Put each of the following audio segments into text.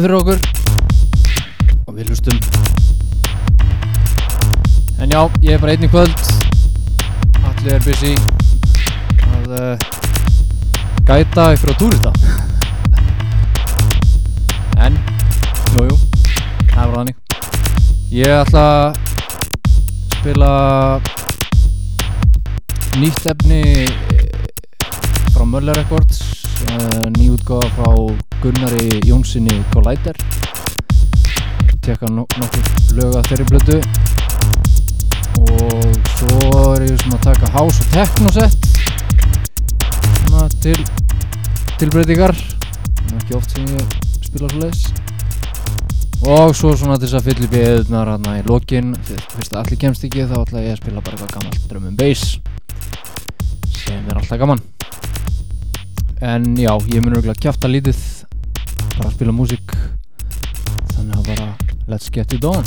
náfaða fyrir okkur. Og við hlustum. En já, ég er bara einn í kvöld. Allir er busy. Að uh, gæta ykkur á túrista. En, jújú það bara þannig. Ég ætla að spila Collider tekka no nokkur lög af þeirri blödu og svo er ég svona að taka house og techno set svona til tilbreytingar. Ekki oft sem ég spila svo leiðis og svo svona til þess að fylla upp í eðunar hérna í lokin. Fyrst að allir kemst ekki þá ætla ég að spila bara eitthvað gammalt and bass sem er alltaf gaman. En já, ég mun örgulega kjæfta lítið bara að spila músík. að let's get it on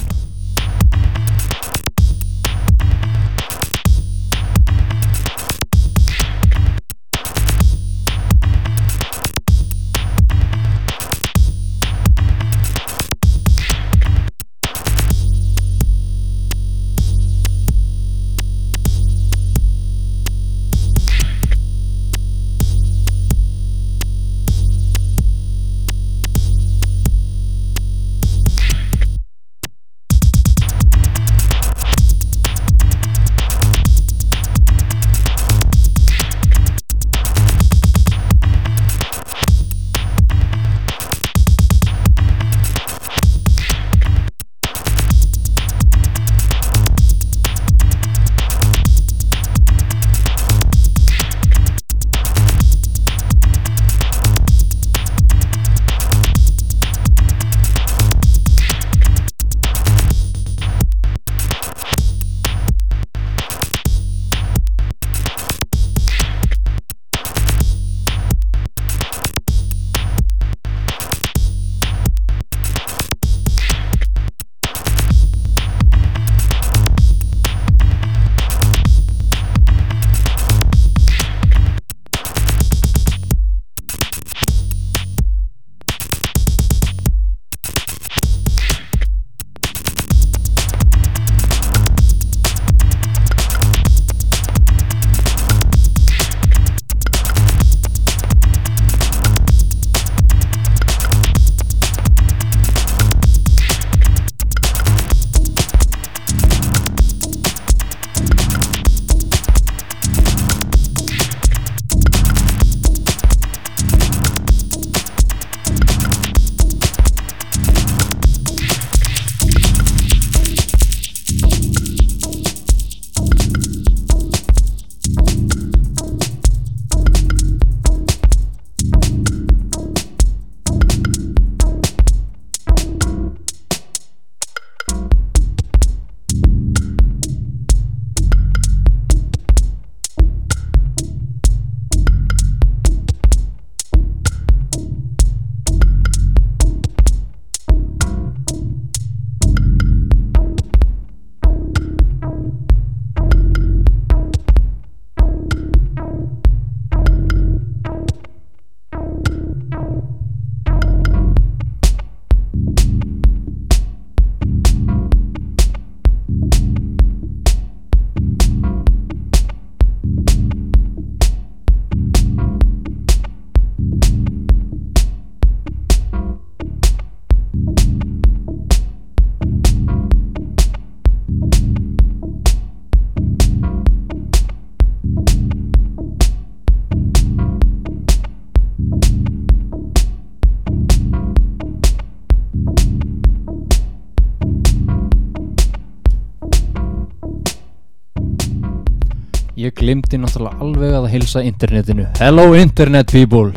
glimti náttúrulega alveg að hilsa internetinu. Hello internet people.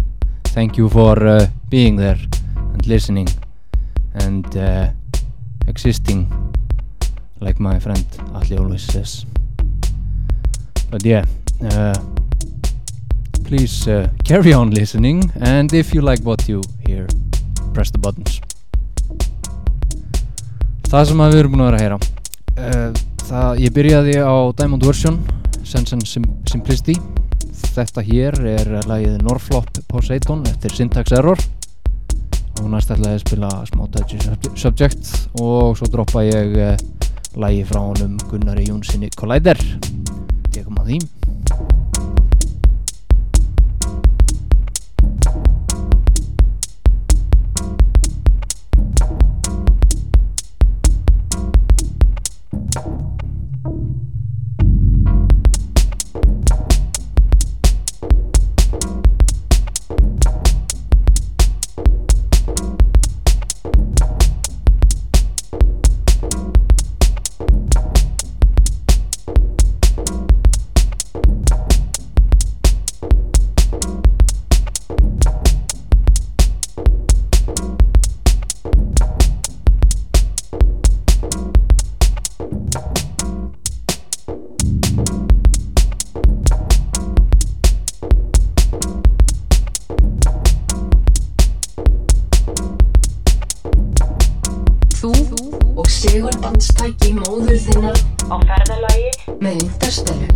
Thank you for uh, being there and listening and uh, existing like my friend Atli always says. But yeah uh, Please uh, carry on listening and if you like what you hear press the buttons. Það sem að við erum búin að vera að heyra. Uh, það, ég byrjaði á Diamond Version Sense and Sim Simplicity. Þetta hér er lagið Norflop Poseidon eftir Syntax Error. Og næst ætlaði að spila smá Touchy Subject. Og svo droppa ég eh, lagi frá honum Gunnari Jónssoni Collider. Tekum að því Thank you.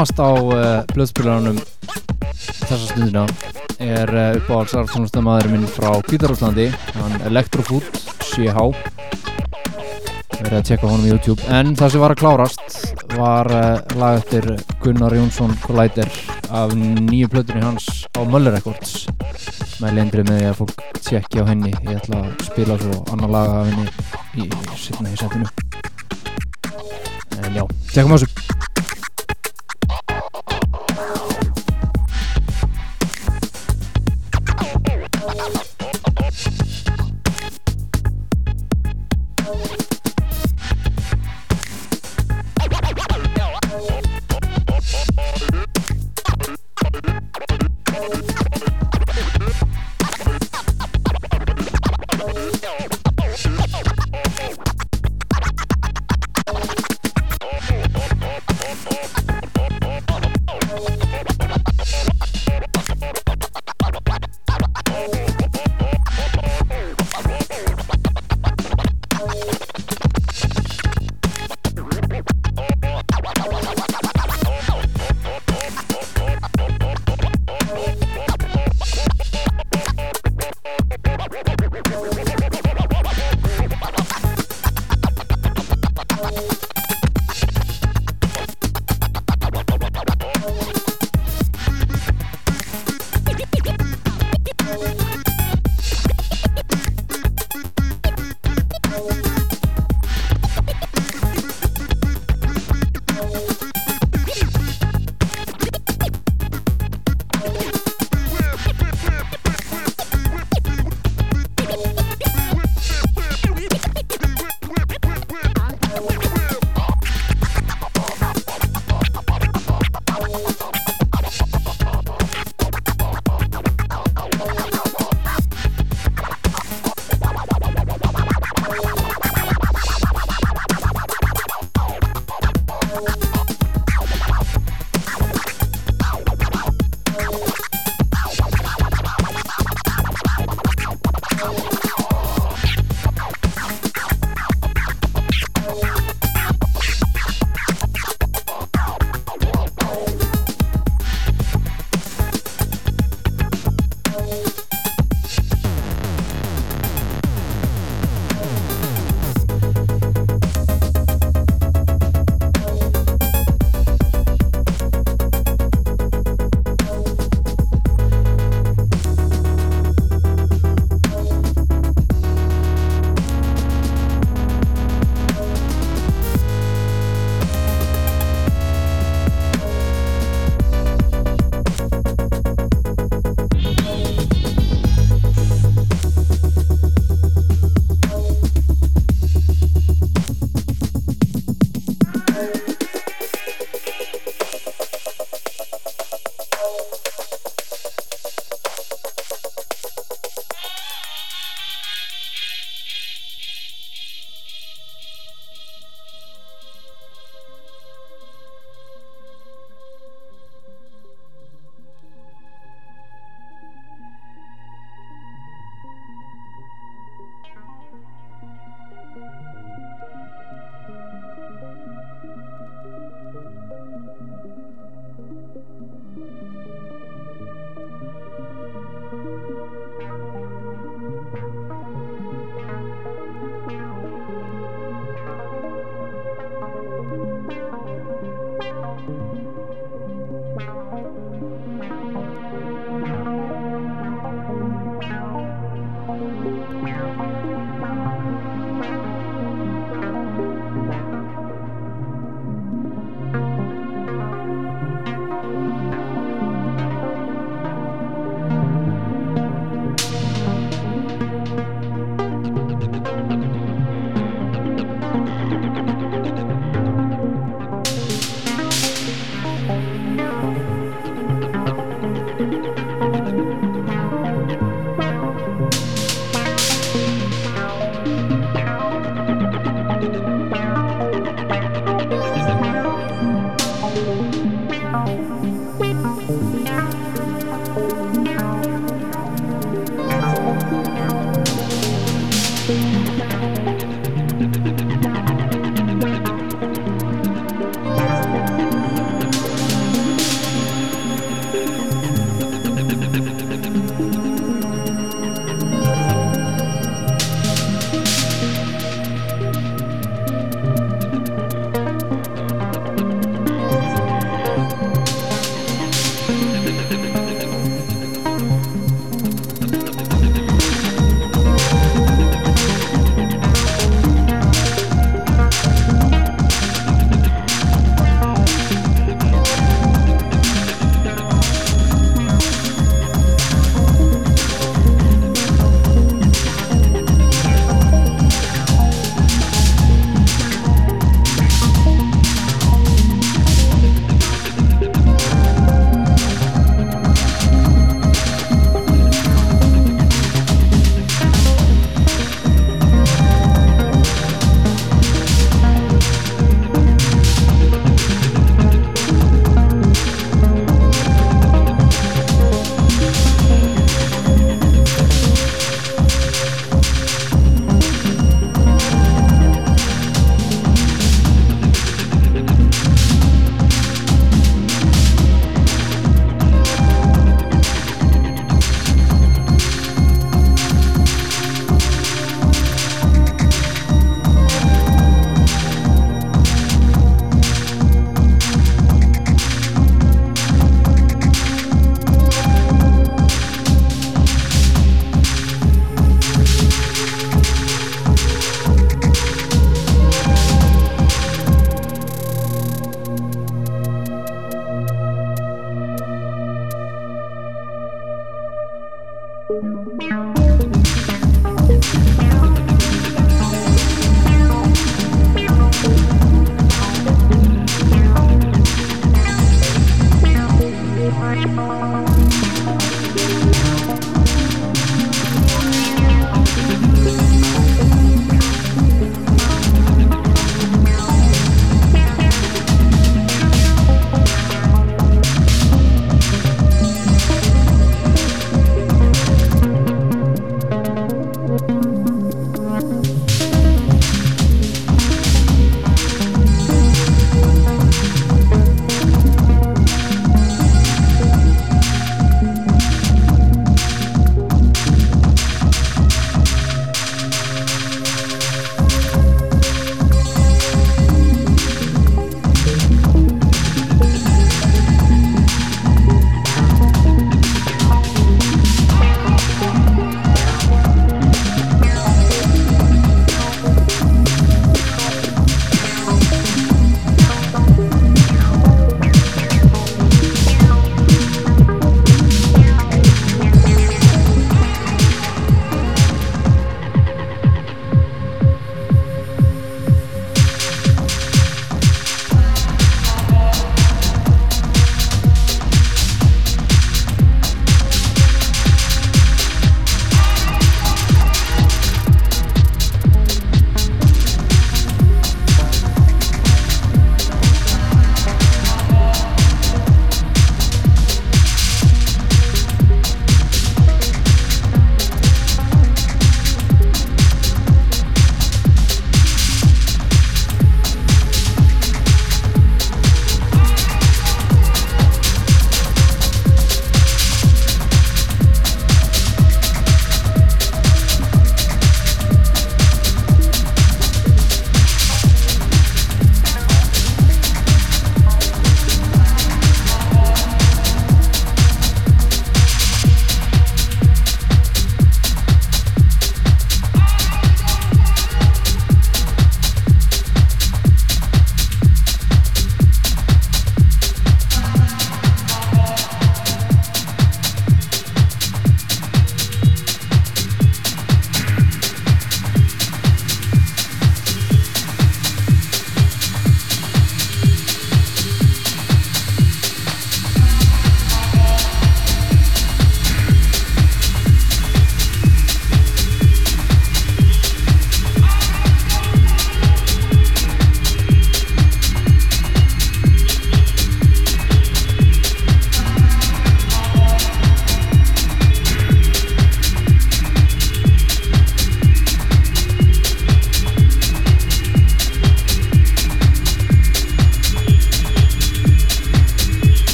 að hamast á uh, blöðspilaranum þessa stundina er uh, uppáhalds arfsónastamæðurinn minn frá Kvítarúslandi hann Electrofood CH verið að tjekka honum í YouTube. En það sem var að klárast var uh, lag eftir Gunnar Jónsson Collider af nýju plötunni hans á Möller Records. Með lendrið með því að fólk tjekki á henni. Ég ætla að spila svo annar lag af henni í setna í setinu en já, tjekkum á þessu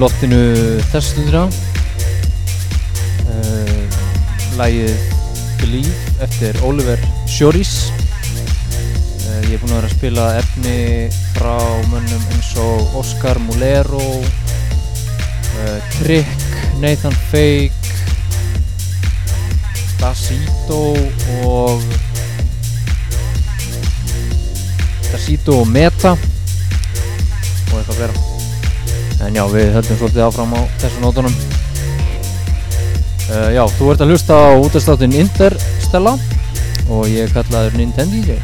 loftinu þess stundina. Uh, Lægið Believe eftir Oliver Shorys uh, Ég er búinn að vera að spila efni frá mönnum eins og Oscar Mulero uh, Trick, Nathan Fake Dasito og Dasito og Meta og eitthvað vera en já, við höldum svolítið áfram á þessu nótunum. Uh, Já, þú ert að hlusta á útastáttin Interstella og ég kallaður Nintendo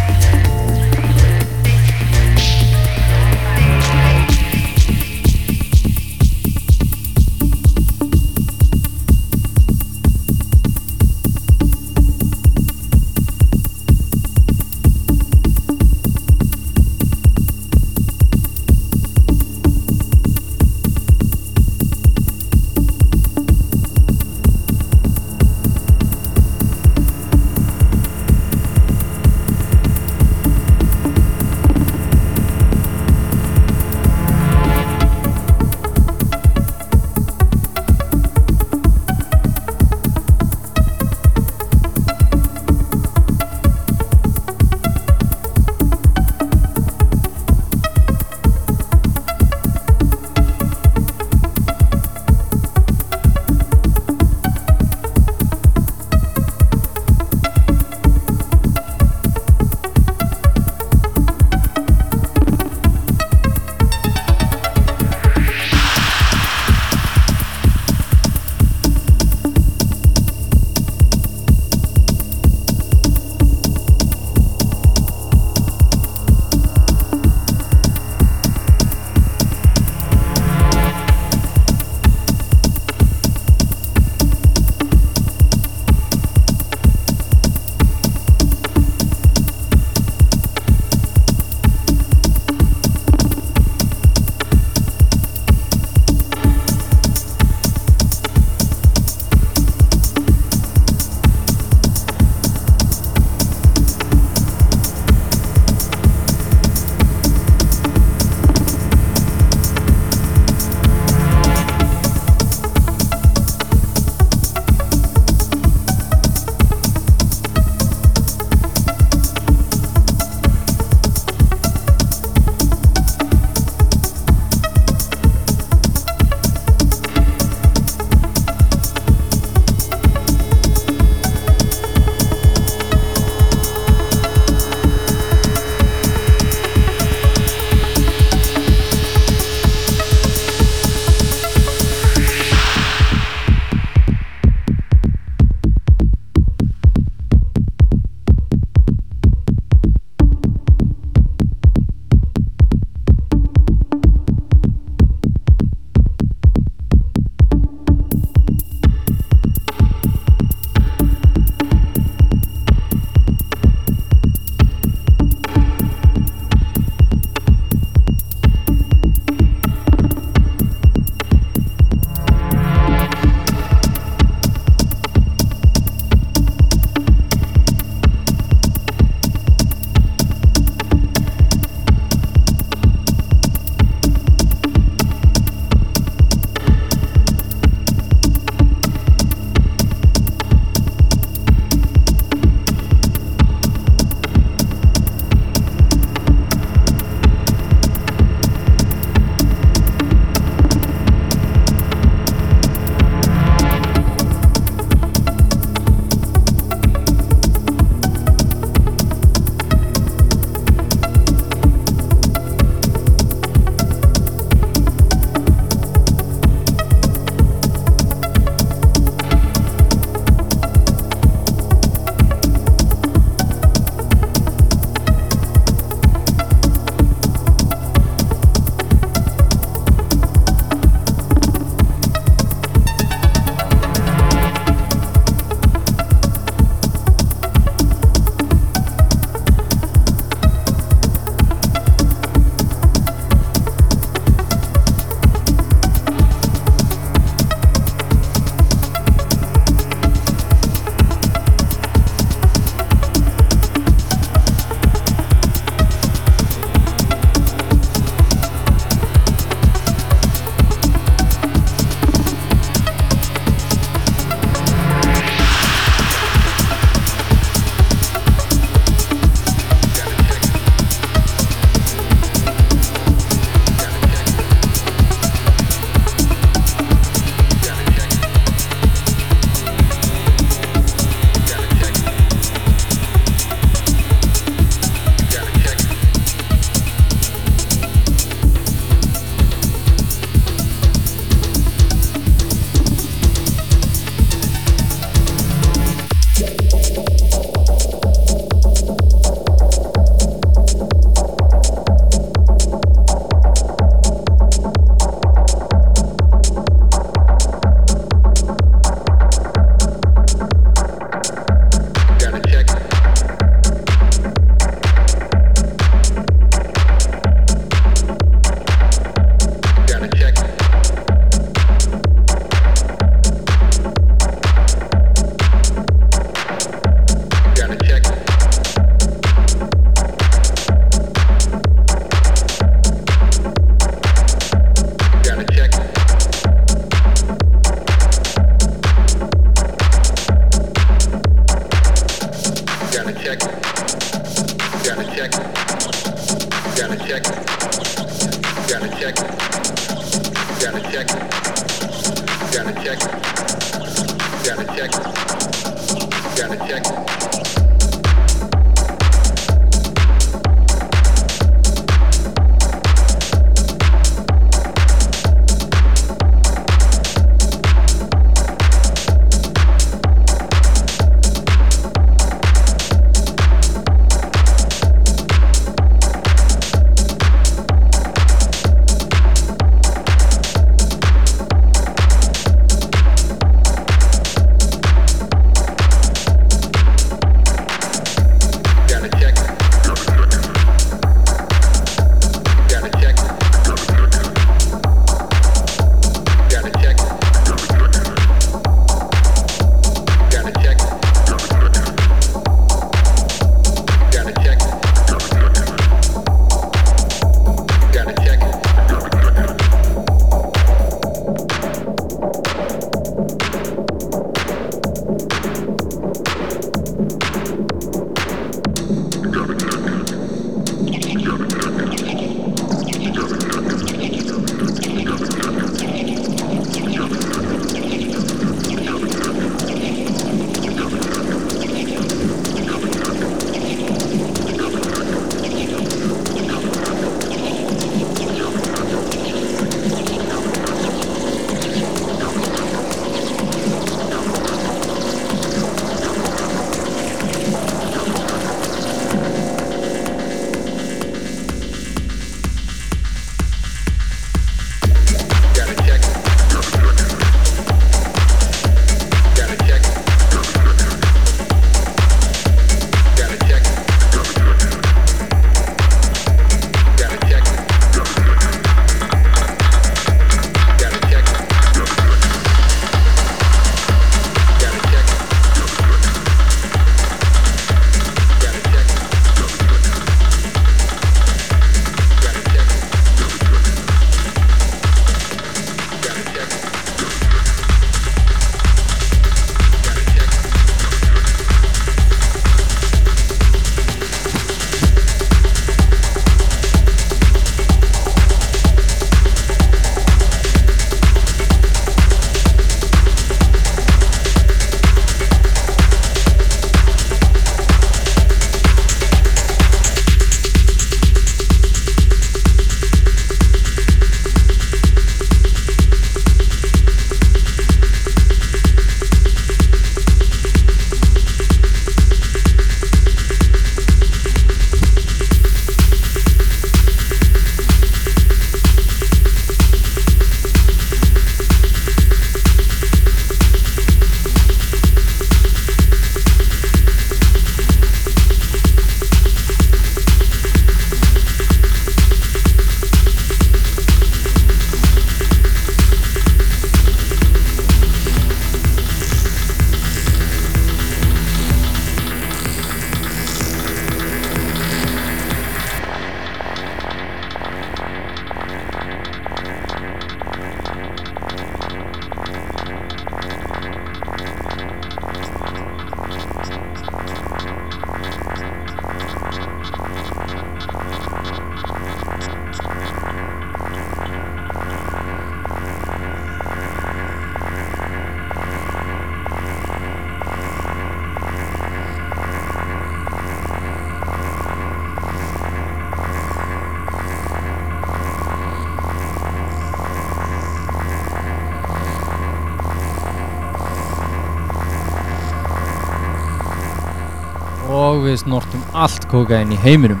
við snortum allt kokain í heiminum.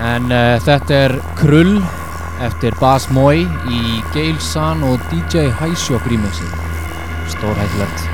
En uh, þetta er Krull eftir Bas Moi í Gail San og DJ Highshop remixi stórhættilegt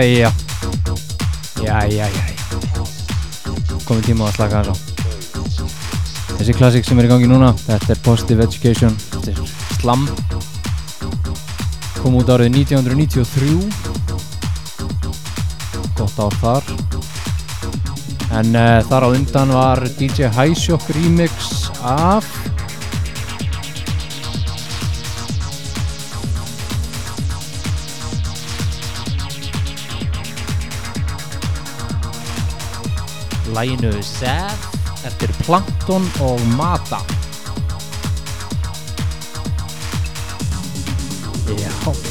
Æja Jæja, jæja. Komið tíma að slaka þess á Þessi klassik sem er í gangi núna Þetta er Positive Education. Þetta er Slam. Kom út árið 1993 Gott ár þar. En uh, þar á undan var DJ Highshock remix af læginu Seth eftir Plankton og Mata. Já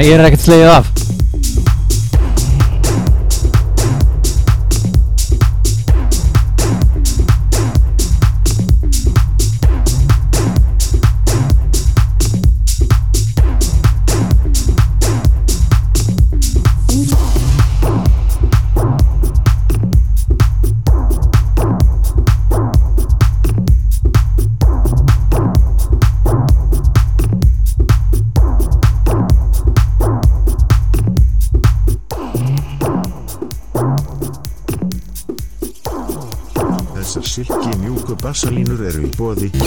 Ég er ekkert slegið af For the.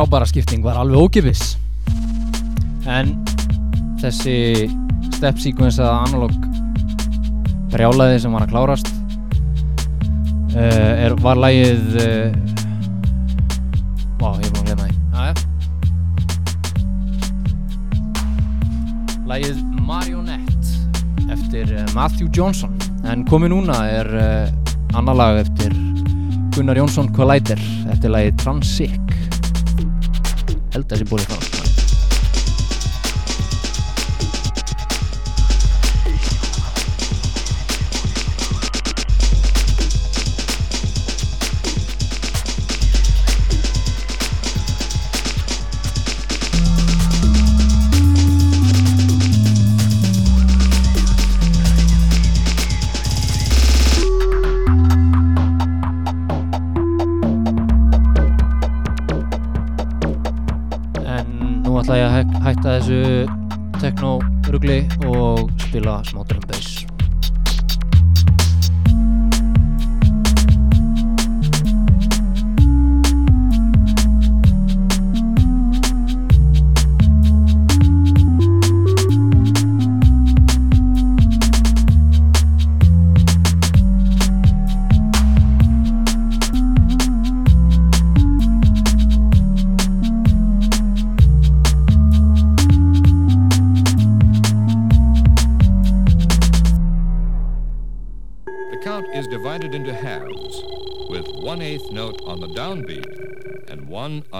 Frábæra skipting var alveg ókipis en þessi step sequence eða analog brjálaði sem var að klárast uh, er, var lægið uh, Vá, ég er búin að glemma því. Aðja Lægið Marionette eftir uh, Matthew Johnson. En komið núna er annar lag eftir Gunnar Jónsson Collider eftir lægið Transic held að þessi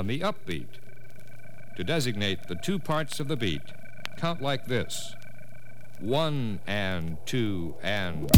on the upbeat. To designate the two parts of the beat, count like this one and two and.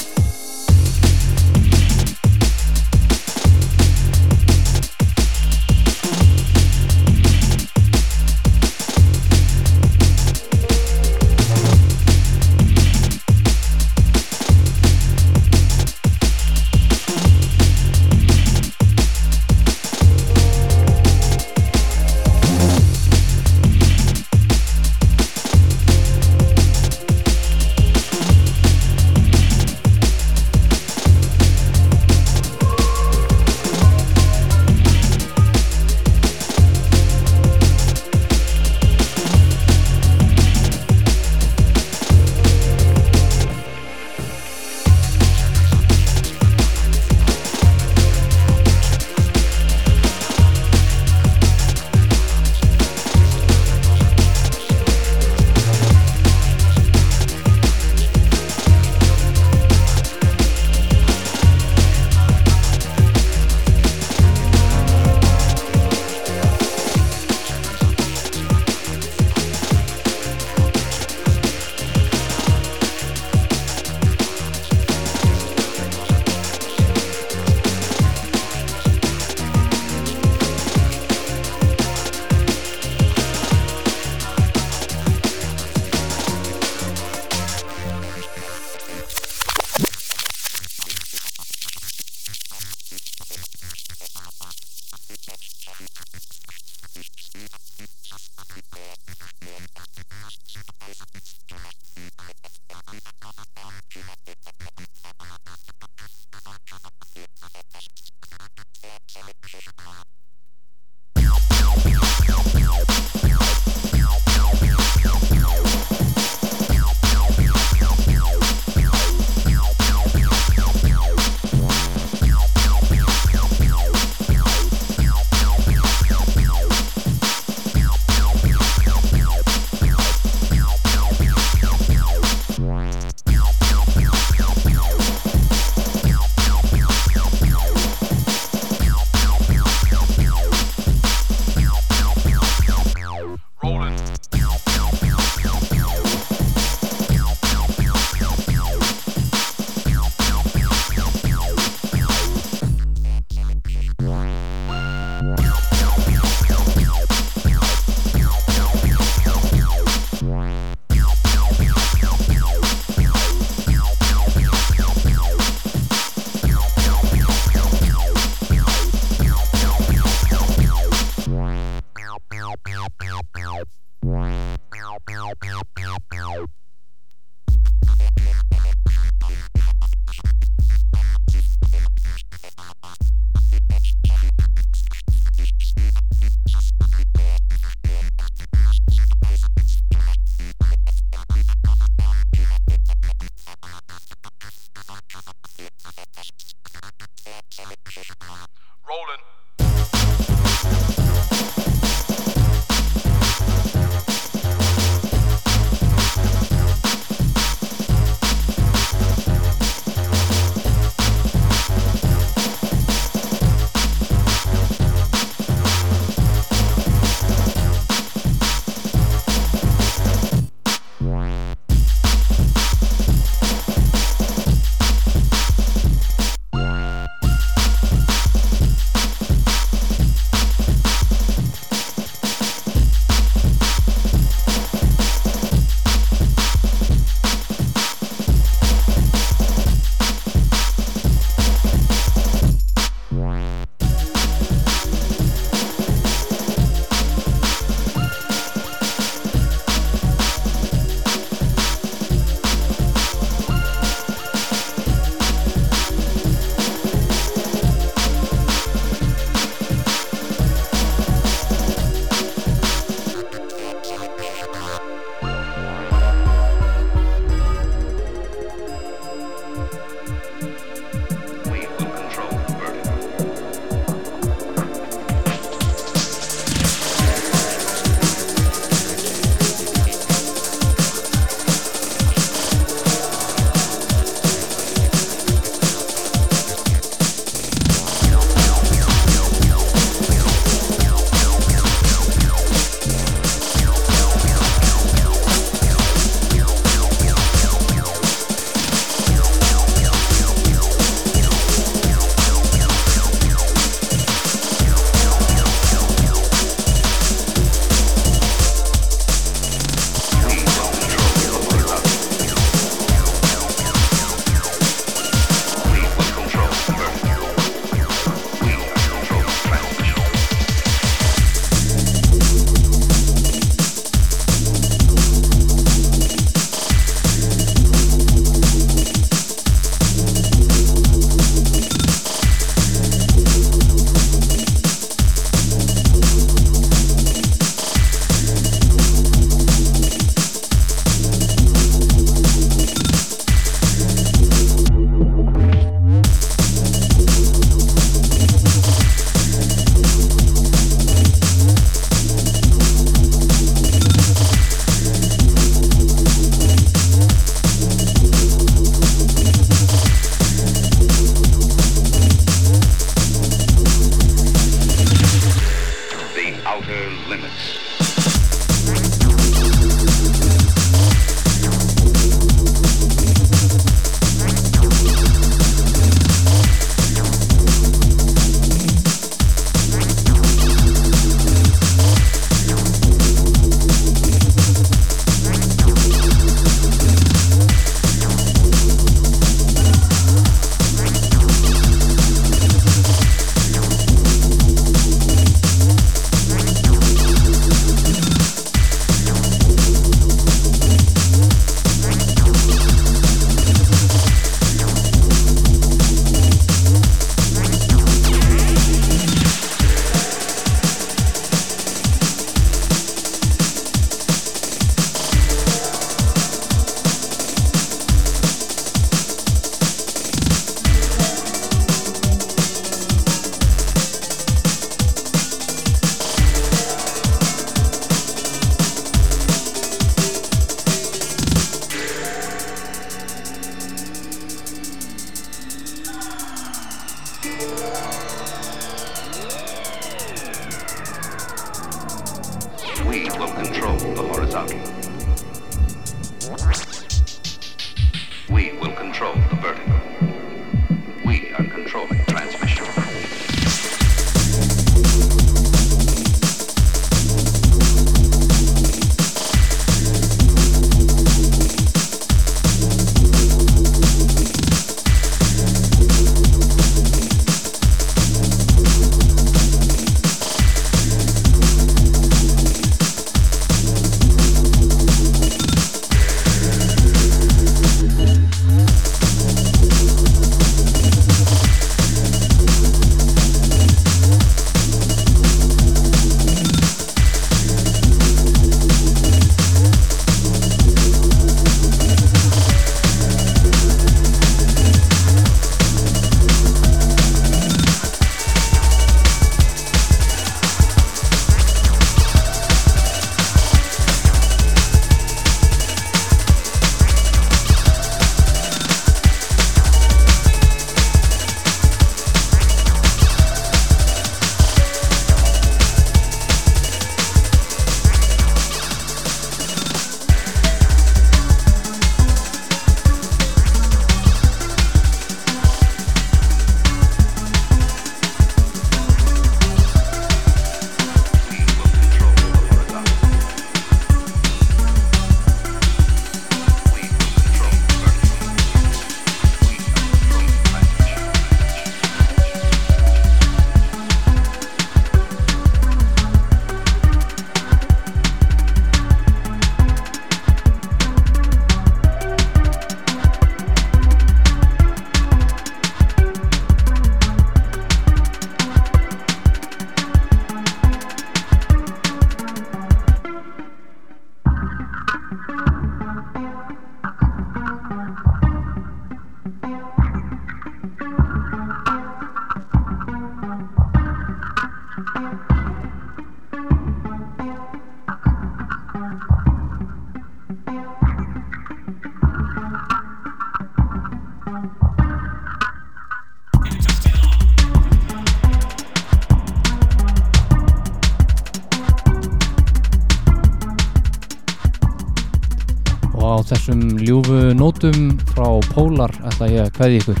Nótum frá Pólar ætla ég að kveði ykkur.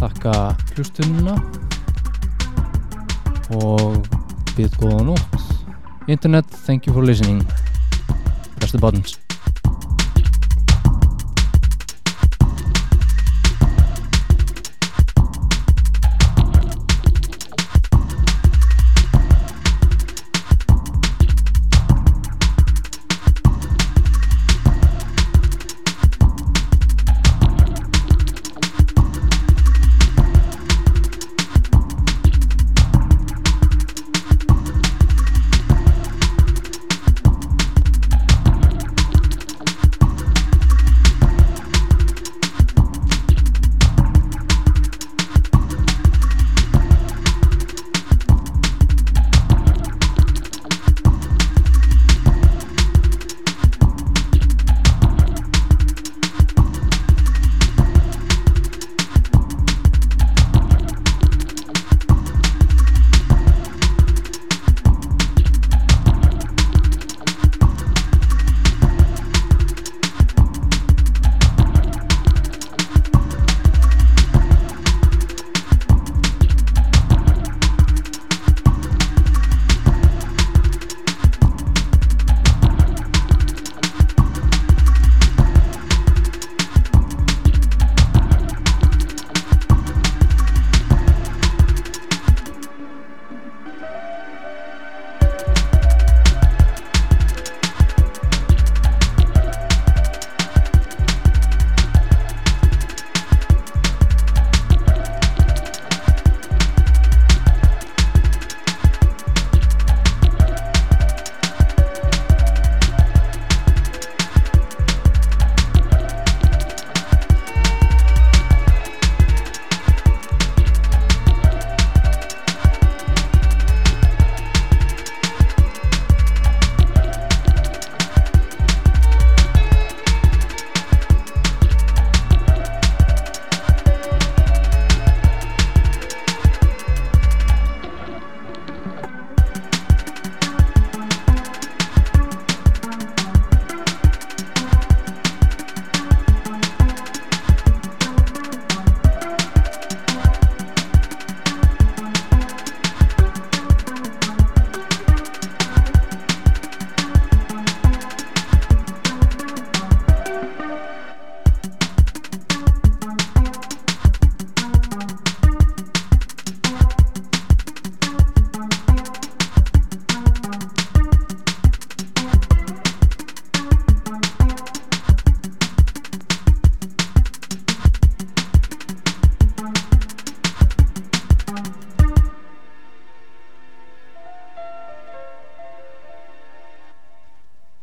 Þakka hlustununa og við góða nótt. Internet, thank you for listening. Press the buttons